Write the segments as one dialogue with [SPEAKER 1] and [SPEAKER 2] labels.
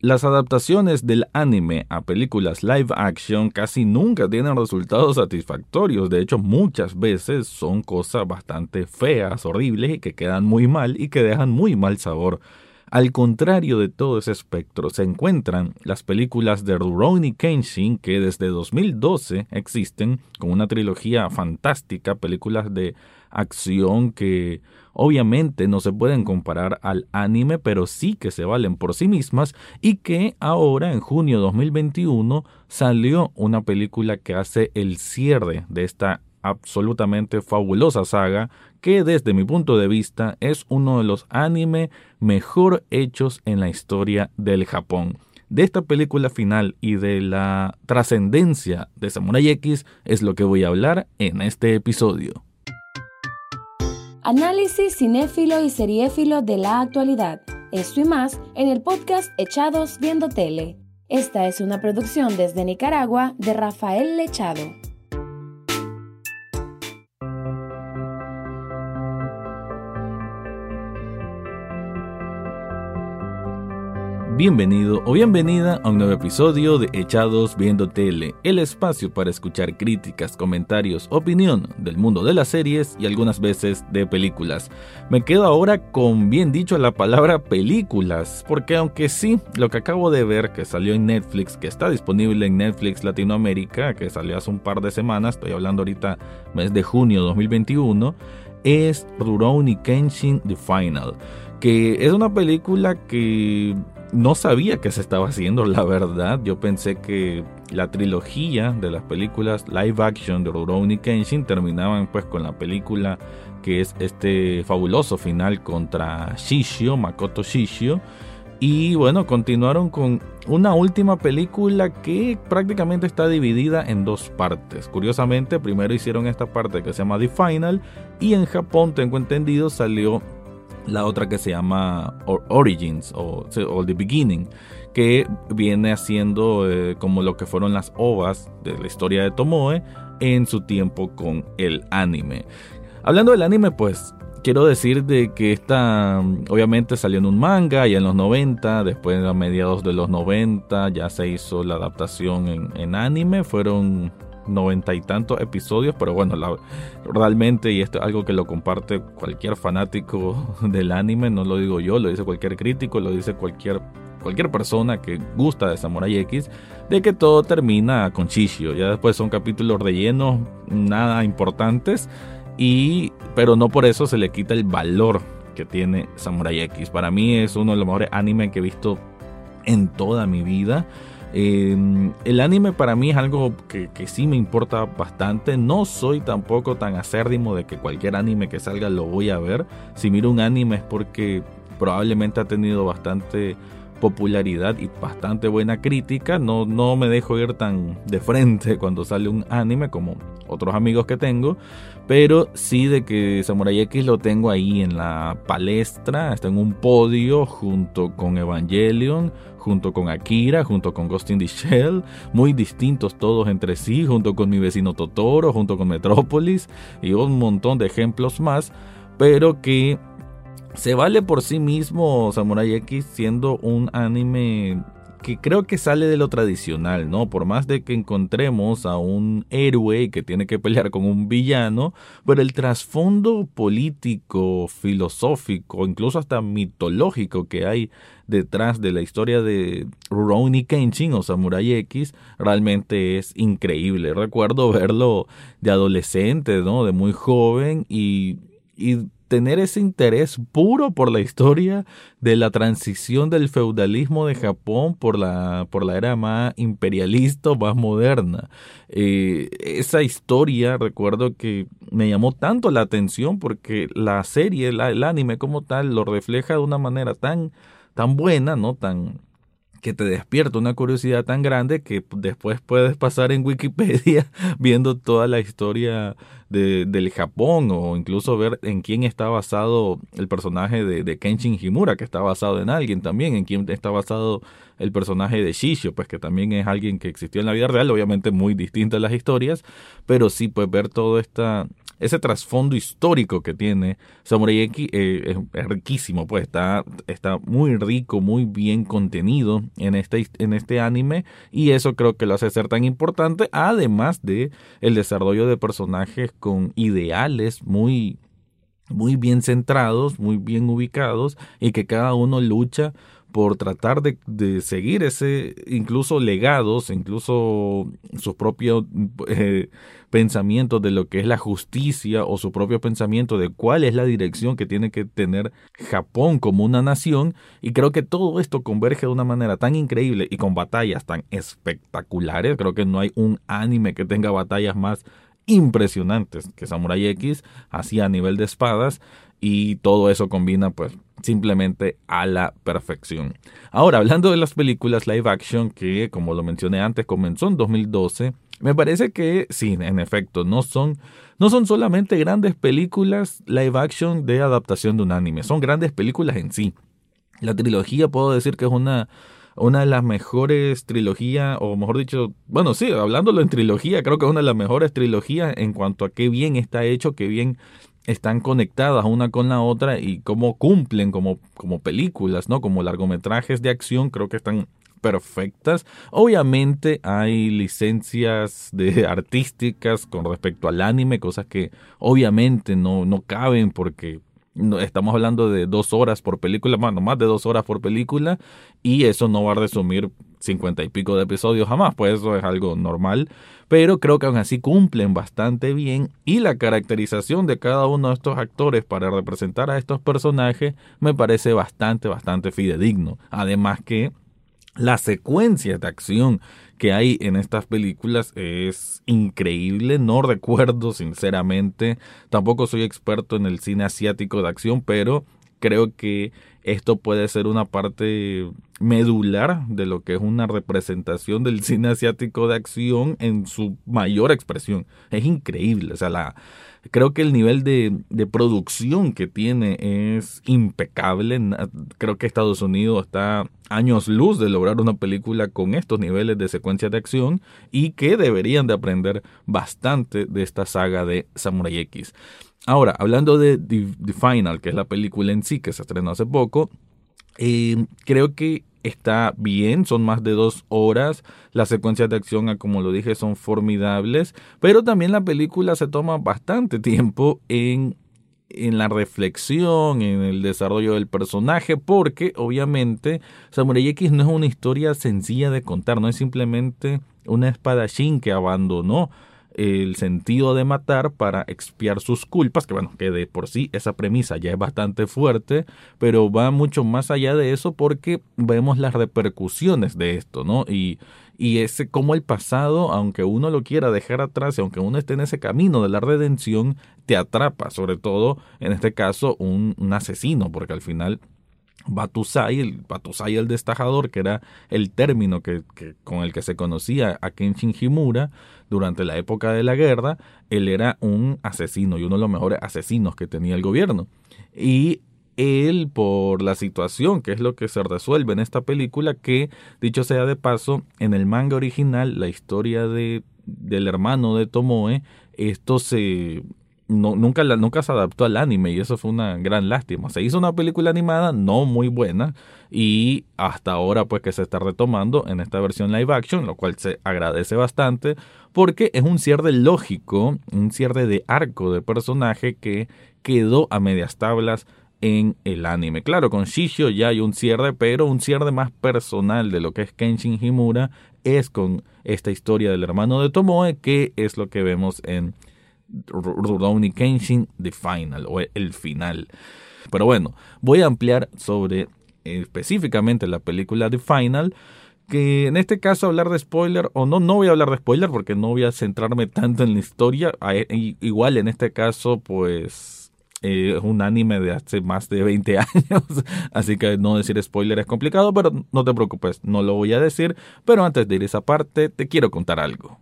[SPEAKER 1] Las adaptaciones del anime a películas live action casi nunca tienen resultados satisfactorios, de hecho muchas veces son cosas bastante feas, horribles y que quedan muy mal y que dejan muy mal sabor. Al contrario de todo ese espectro, se encuentran las películas de Rurouni Kenshin que desde 2012 existen con una trilogía fantástica, películas de acción que obviamente no se pueden comparar al anime, pero sí que se valen por sí mismas y que ahora en junio de 2021 salió una película que hace el cierre de esta absolutamente fabulosa saga que desde mi punto de vista es uno de los anime mejor hechos en la historia del Japón. De esta película final y de la trascendencia de Samurai X es lo que voy a hablar en este episodio.
[SPEAKER 2] Análisis cinéfilo y seriéfilo de la actualidad. Esto y más en el podcast Echados Viendo Tele. Esta es una producción desde Nicaragua de Rafael Lechado.
[SPEAKER 1] Bienvenido o bienvenida a un nuevo episodio de Echados Viendo Tele, el espacio para escuchar críticas, comentarios, opinión del mundo de las series y algunas veces de películas. Me quedo ahora con bien dicho la palabra películas, porque aunque sí, lo que acabo de ver que salió en Netflix, que está disponible en Netflix Latinoamérica, que salió hace un par de semanas, estoy hablando ahorita mes de junio 2021, es Rurouni Kenshin The Final, que es una película que no sabía que se estaba haciendo, la verdad. Yo pensé que la trilogía de las películas live action de Rurouni Kenshin terminaban pues con la película que es este fabuloso final contra Shishio, Makoto Shishio. Y bueno, continuaron con una última película que prácticamente está dividida en dos partes. Curiosamente, primero hicieron esta parte que se llama The Final y en Japón, tengo entendido, salió la otra que se llama Origins o, The Beginning, que viene haciendo eh, como lo que fueron las ovas de la historia de Tomoe en su tiempo con el anime. Hablando del anime, pues quiero decir de que esta obviamente salió en un manga ya en los 90, después a mediados de los 90 ya se hizo la adaptación en, en anime, fueron noventa y tantos episodios, pero bueno, realmente, y esto es algo que lo comparte cualquier fanático del anime, no lo digo yo, lo dice cualquier crítico, lo dice cualquier, cualquier persona que gusta de Samurai X, de que todo termina con Shishio, ya después son capítulos rellenos, nada importantes, y, pero no por eso se le quita el valor que tiene Samurai X. Para mí es uno de los mejores animes que he visto en toda mi vida. Em, el anime para mí es algo que, sí me importa bastante. No soy tampoco tan acérdimo de que cualquier anime que salga lo voy a ver. Si miro un anime es porque probablemente ha tenido bastante popularidad y bastante buena crítica. No, no me dejo ir tan de frente cuando sale un anime como otros amigos que tengo. Pero sí de que Samurai X lo tengo ahí en la palestra. Está en un podio junto con Evangelion junto con Akira, junto con Ghost in the Shell, muy distintos todos entre sí, junto con mi vecino Totoro, junto con Metrópolis y un montón de ejemplos más, pero que se vale por sí mismo Samurai X siendo un anime que creo que sale de lo tradicional, ¿no? Por más de que encontremos a un héroe que tiene que pelear con un villano, pero el trasfondo político, filosófico, incluso hasta mitológico que hay detrás de la historia de Rurouni Kenshin o Samurai X realmente es increíble. Recuerdo verlo de adolescente, ¿no? De muy joven y, y tener ese interés puro por la historia de la transición del feudalismo de Japón por la, por la era más imperialista, más moderna. Eh, esa historia, recuerdo que me llamó tanto la atención porque la serie, el anime como tal, lo refleja de una manera tan, tan buena, ¿no? Tan, que te despierta una curiosidad tan grande que después puedes pasar en Wikipedia viendo toda la historia de, del Japón o incluso ver en quién está basado el personaje de, Kenshin Himura, que está basado en alguien también, en quién está basado el personaje de Shishio, pues que también es alguien que existió en la vida real, obviamente muy distintas las historias, pero sí pues ver todo esta ese trasfondo histórico que tiene Samurai X eh, es, riquísimo, pues está, está muy rico, muy bien contenido en este, en este anime y eso creo que lo hace ser tan importante, además de el desarrollo de personajes con ideales muy muy bien centrados, muy bien ubicados y que cada uno lucha por tratar de, seguir ese, incluso legados, incluso sus propios eh, pensamientos de lo que es la justicia o su propio pensamiento de cuál es la dirección que tiene que tener Japón como una nación. Y creo que todo esto converge de una manera tan increíble y con batallas tan espectaculares. Creo que no hay un anime que tenga batallas más impresionantes que Samurai X, así a nivel de espadas y todo eso combina pues simplemente a la perfección. Ahora, hablando de las películas live action que como lo mencioné antes comenzó en 2012, me parece que sí, en efecto, no son no son solamente grandes películas live action de adaptación de un anime, son grandes películas en sí. La trilogía puedo decir que es una una de las mejores trilogías, o mejor dicho, bueno, sí, hablándolo en trilogía, creo que es una de las mejores trilogías en cuanto a qué bien está hecho, qué bien están conectadas una con la otra y cómo cumplen como, como películas, ¿no? Como largometrajes de acción, creo que están perfectas. Obviamente hay licencias de artísticas con respecto al anime, cosas que obviamente no, no caben porque estamos hablando de dos horas por película, bueno, más de dos horas por película, y eso no va a resumir cincuenta y pico de episodios jamás, pues eso es algo normal pero creo que aún así cumplen bastante bien y la caracterización de cada uno de estos actores para representar a estos personajes me parece bastante, bastante fidedigno. Además que la secuencia de acción que hay en estas películas es increíble. No recuerdo sinceramente, tampoco soy experto en el cine asiático de acción, pero creo que esto puede ser una parte medular de lo que es una representación del cine asiático de acción en su mayor expresión. Es increíble, o sea, la, creo que el nivel de, producción que tiene es impecable. Creo que Estados Unidos está años luz de lograr una película con estos niveles de secuencia de acción y que deberían de aprender bastante de esta saga de Samurai X. Ahora, hablando de The, Final, que es la película en sí que se estrenó hace poco, eh, creo que está bien, son más de dos horas, las secuencias de acción, como lo dije, son formidables, pero también la película se toma bastante tiempo en, en la reflexión, en el desarrollo del personaje, porque obviamente Samurai X no es una historia sencilla de contar, no es simplemente una espadachín que abandonó el sentido de matar para expiar sus culpas, que bueno, que de por sí esa premisa ya es bastante fuerte, pero va mucho más allá de eso porque vemos las repercusiones de esto, ¿no? Y, y ese como el pasado, aunque uno lo quiera dejar atrás y aunque uno esté en ese camino de la redención, te atrapa, sobre todo en este caso un, un asesino, porque al final Batusai, el Batusai el destajador, que era el término que, con el que se conocía a Kenshin Himura durante la época de la guerra, él era un asesino y uno de los mejores asesinos que tenía el gobierno. Y él, por la situación, que es lo que se resuelve en esta película, que, dicho sea de paso, en el manga original, la historia de, del hermano de Tomoe, esto se no, nunca, nunca se adaptó al anime y eso fue una gran lástima. Se hizo una película animada no muy buena y hasta ahora pues que se está retomando en esta versión live action, lo cual se agradece bastante porque es un cierre lógico, un cierre de arco de personaje que quedó a medias tablas en el anime. Claro, con Shishio ya hay un cierre, pero un cierre más personal de lo que es Kenshin Himura es con esta historia del hermano de Tomoe, que es lo que vemos en Rurouni Kenshin The Final o el final. Pero bueno, voy a ampliar sobre específicamente la película The Final que en este caso hablar de spoiler o no, no voy a hablar de spoiler porque no voy a centrarme tanto en la historia. Igual en este caso, pues eh, es un anime de hace más de 20 años, así que no decir spoiler es complicado, pero no te preocupes, no lo voy a decir. Pero antes de ir a esa parte, te quiero contar algo.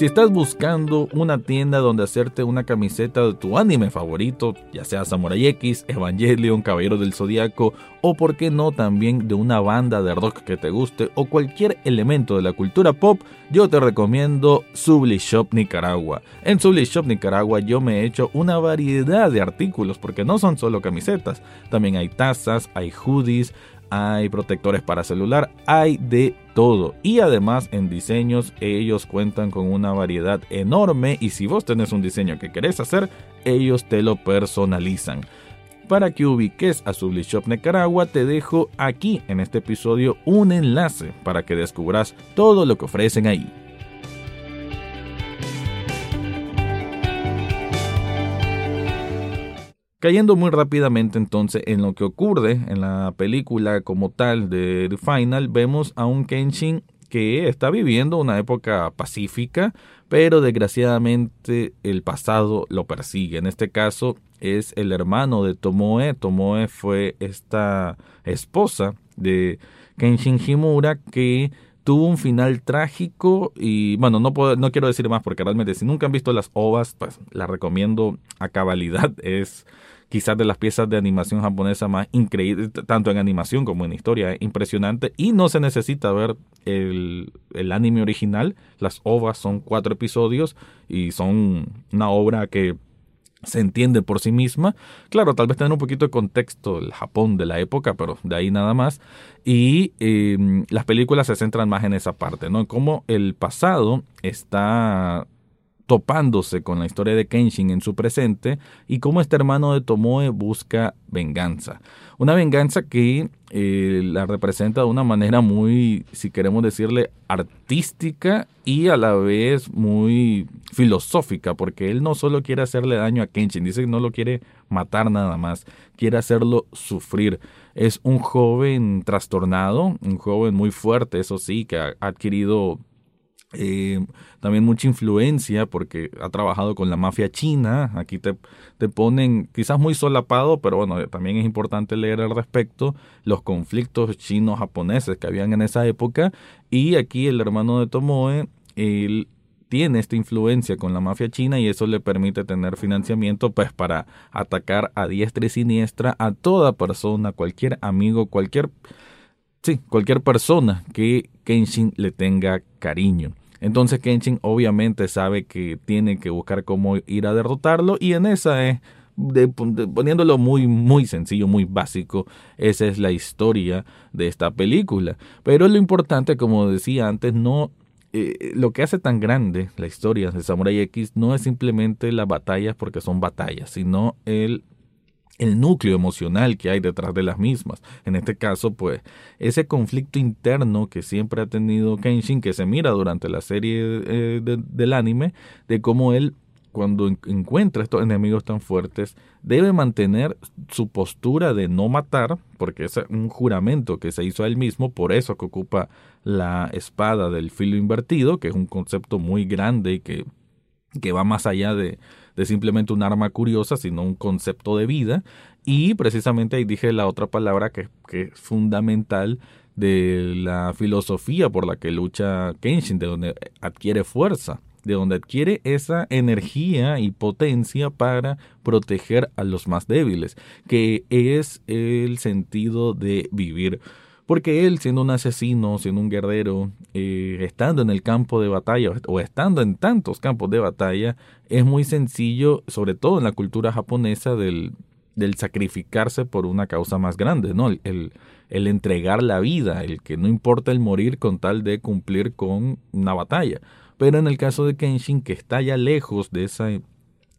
[SPEAKER 1] Si estás buscando una tienda donde hacerte una camiseta de tu anime favorito, ya sea Samurai X, Evangelion, Caballero del Zodiaco o por qué no también de una banda de rock que te guste o cualquier elemento de la cultura pop, yo te recomiendo Subli Shop Nicaragua. En Subli Shop Nicaragua yo me he hecho una variedad de artículos porque no son solo camisetas, también hay tazas, hay hoodies, hay protectores para celular, hay de todo. Y además en diseños ellos cuentan con una variedad enorme y si vos tenés un diseño que querés hacer, ellos te lo personalizan. Para que ubiques a Sublishop Nicaragua te dejo aquí en este episodio un enlace para que descubras todo lo que ofrecen ahí. Cayendo muy rápidamente entonces en lo que ocurre en la película como tal de The Final, vemos a un Kenshin que está viviendo una época pacífica, pero desgraciadamente el pasado lo persigue. En este caso es el hermano de Tomoe. Tomoe fue esta esposa de Kenshin Himura que tuvo un final trágico y bueno, no, puedo, no quiero decir más porque realmente si nunca han visto las ovas, pues la recomiendo a cabalidad. Es quizás de las piezas de animación japonesa más increíbles, tanto en animación como en historia, impresionante. Y no se necesita ver el, el anime original. Las ovas son cuatro episodios y son una obra que se entiende por sí misma. Claro, tal vez tener un poquito de contexto el Japón de la época, pero de ahí nada más. Y em, las películas se centran más en esa parte, ¿no? Cómo el pasado está topándose con la historia de Kenshin en su presente y cómo este hermano de Tomoe busca venganza. Una venganza que eh, la representa de una manera muy, si queremos decirle, artística y a la vez muy filosófica, porque él no solo quiere hacerle daño a Kenshin, dice que no lo quiere matar nada más, quiere hacerlo sufrir. Es un joven trastornado, un joven muy fuerte, eso sí, que ha adquirido eh, también mucha influencia porque ha trabajado con la mafia china. Aquí te, te ponen quizás muy solapado, pero bueno, también es importante leer al respecto los conflictos chinos-japoneses que habían en esa época. Y aquí el hermano de Tomoe, él tiene esta influencia con la mafia china y eso le permite tener financiamiento pues para atacar a diestra y siniestra a toda persona, cualquier amigo, cualquier sí, cualquier persona que Kenshin le tenga cariño. Entonces Kenshin obviamente sabe que tiene que buscar cómo ir a derrotarlo y en esa es, poniéndolo muy muy sencillo, muy básico, esa es la historia de esta película. Pero lo importante, como decía antes, no eh, lo que hace tan grande la historia de Samurai X no es simplemente las batallas porque son batallas, sino el el núcleo emocional que hay detrás de las mismas. En este caso, pues, ese conflicto interno que siempre ha tenido Kenshin, que se mira durante la serie eh, del anime, de cómo él, cuando encuentra estos enemigos tan fuertes, debe mantener su postura de no matar, porque es un juramento que se hizo a él mismo, por eso que ocupa la espada del filo invertido, que es un concepto muy grande y que, que va más allá de, de simplemente un arma curiosa, sino un concepto de vida. Y precisamente ahí dije la otra palabra que, que es fundamental de la filosofía por la que lucha Kenshin, de donde adquiere fuerza, de donde adquiere esa energía y potencia para proteger a los más débiles, que es el sentido de vivir. Porque él, siendo un asesino, siendo un guerrero, eh, estando en el campo de batalla o estando en tantos campos de batalla, es muy sencillo, sobre todo en la cultura japonesa, del, del sacrificarse por una causa más grande, ¿no? El, el, entregar la vida, el que no importa el morir con tal de cumplir con una batalla. Pero en el caso de Kenshin, que está ya lejos de esa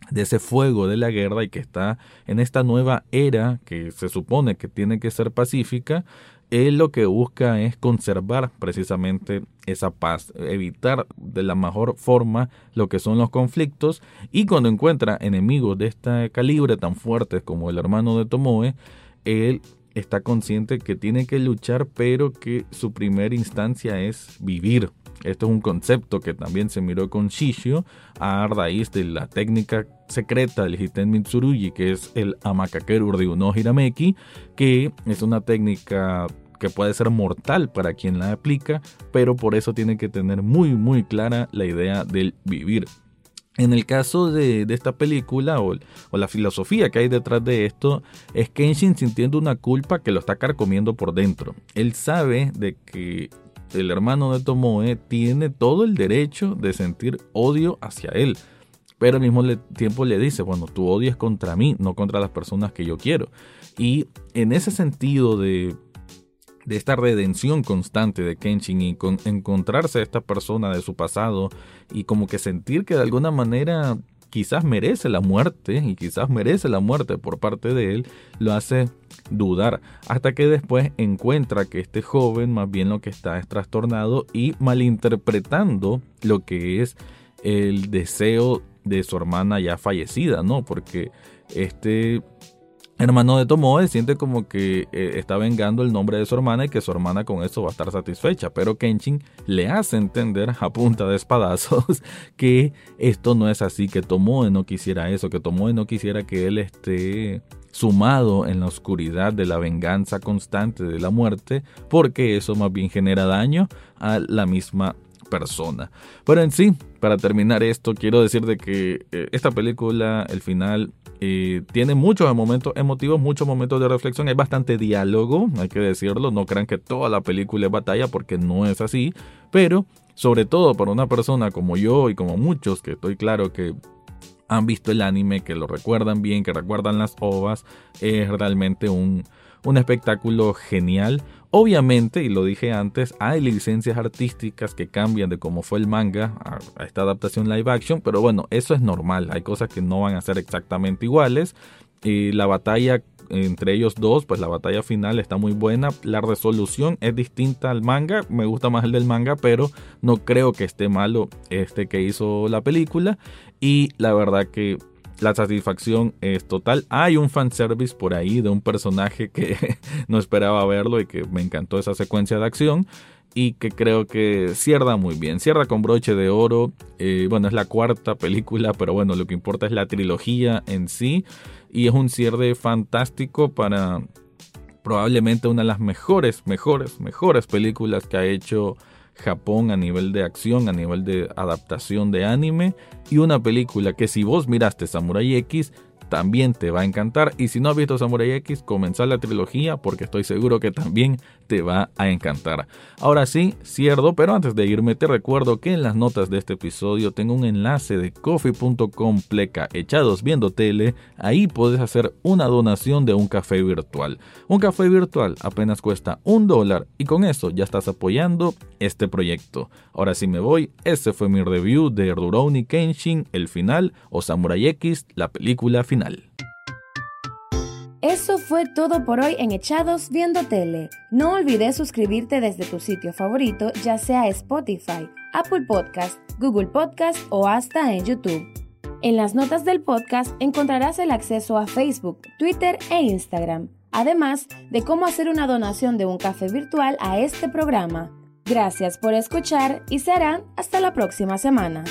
[SPEAKER 1] de ese fuego de la guerra y que está en esta nueva era que se supone que tiene que ser pacífica, él lo que busca es conservar precisamente esa paz, evitar de la mejor forma lo que son los conflictos y cuando encuentra enemigos de este calibre tan fuertes como el hermano de Tomoe, él está consciente que tiene que luchar pero que su primera instancia es vivir. Esto es un concepto que también se miró con Shishio a raíz de la técnica secreta del Hiten Mitsurugi, que es el Amakakeru de Uno Hirameki, que es una técnica que puede ser mortal para quien la aplica, pero por eso tiene que tener muy muy clara la idea del vivir. En el caso de, esta película o, la filosofía que hay detrás de esto es Kenshin sintiendo una culpa que lo está carcomiendo por dentro. Él sabe de que el hermano de Tomoe tiene todo el derecho de sentir odio hacia él, pero al mismo tiempo le dice, bueno, tu odio es contra mí, no contra las personas que yo quiero. Y en ese sentido de de esta redención constante de Kenshin y con encontrarse a esta persona de su pasado y como que sentir que de alguna manera quizás merece la muerte y quizás merece la muerte por parte de él, lo hace dudar hasta que después encuentra que este joven más bien lo que está es trastornado y malinterpretando lo que es el deseo de su hermana ya fallecida, ¿no? Porque este hermano de Tomoe siente como que eh, está vengando el nombre de su hermana y que su hermana con eso va a estar satisfecha, pero Kenshin le hace entender a punta de espadazos que esto no es así, que Tomoe no quisiera eso, que Tomoe no quisiera que él esté sumado en la oscuridad de la venganza constante de la muerte, porque eso más bien genera daño a la misma persona. Pero en sí, para terminar esto, quiero decir de que eh, esta película, el final, eh, tiene muchos momentos emotivos, muchos momentos de reflexión, hay bastante diálogo, hay que decirlo, no crean que toda la película es batalla porque no es así, pero sobre todo para una persona como yo y como muchos, que estoy claro que han visto el anime, que lo recuerdan bien, que recuerdan las ovas, es realmente un, un espectáculo genial, Obviamente, y lo dije antes, hay licencias artísticas que cambian de cómo fue el manga a, esta adaptación live action, pero bueno, eso es normal, hay cosas que no van a ser exactamente iguales. Y la batalla entre ellos dos, pues la batalla final está muy buena. La resolución es distinta al manga. Me gusta más el del manga, pero no creo que esté malo este que hizo la película. Y la verdad que la satisfacción es total. Hay un fanservice por ahí de un personaje que no esperaba verlo y que me encantó esa secuencia de acción y que creo que cierra muy bien. Cierra con broche de oro. Eh, bueno, es la cuarta película, pero bueno, lo que importa es la trilogía en sí. Y es un cierre fantástico para probablemente una de las mejores, mejores, mejores películas que ha hecho Japón a nivel de acción, a nivel de adaptación de anime y una película que si vos miraste Samurai X también te va a encantar. Y si no has visto Samurai X, comenzar la trilogía porque estoy seguro que también te va a encantar. Ahora sí, cierto, pero antes de irme te recuerdo que en las notas de este episodio tengo un enlace de coffee.com pleca echados viendo tele. Ahí puedes hacer una donación de un café virtual. Un café virtual apenas cuesta un dólar y con eso ya estás apoyando este proyecto. Ahora sí me voy, este fue mi review de Rurouni Kenshin, el final, o Samurai X, la película final.
[SPEAKER 2] Eso fue todo por hoy en Echados Viendo Tele. No olvides suscribirte desde tu sitio favorito, ya sea Spotify, Apple Podcast, Google Podcast o hasta en YouTube. En las notas del podcast encontrarás el acceso a Facebook, Twitter e Instagram, además de cómo hacer una donación de un café virtual a este programa. Gracias por escuchar y serán hasta la próxima semana.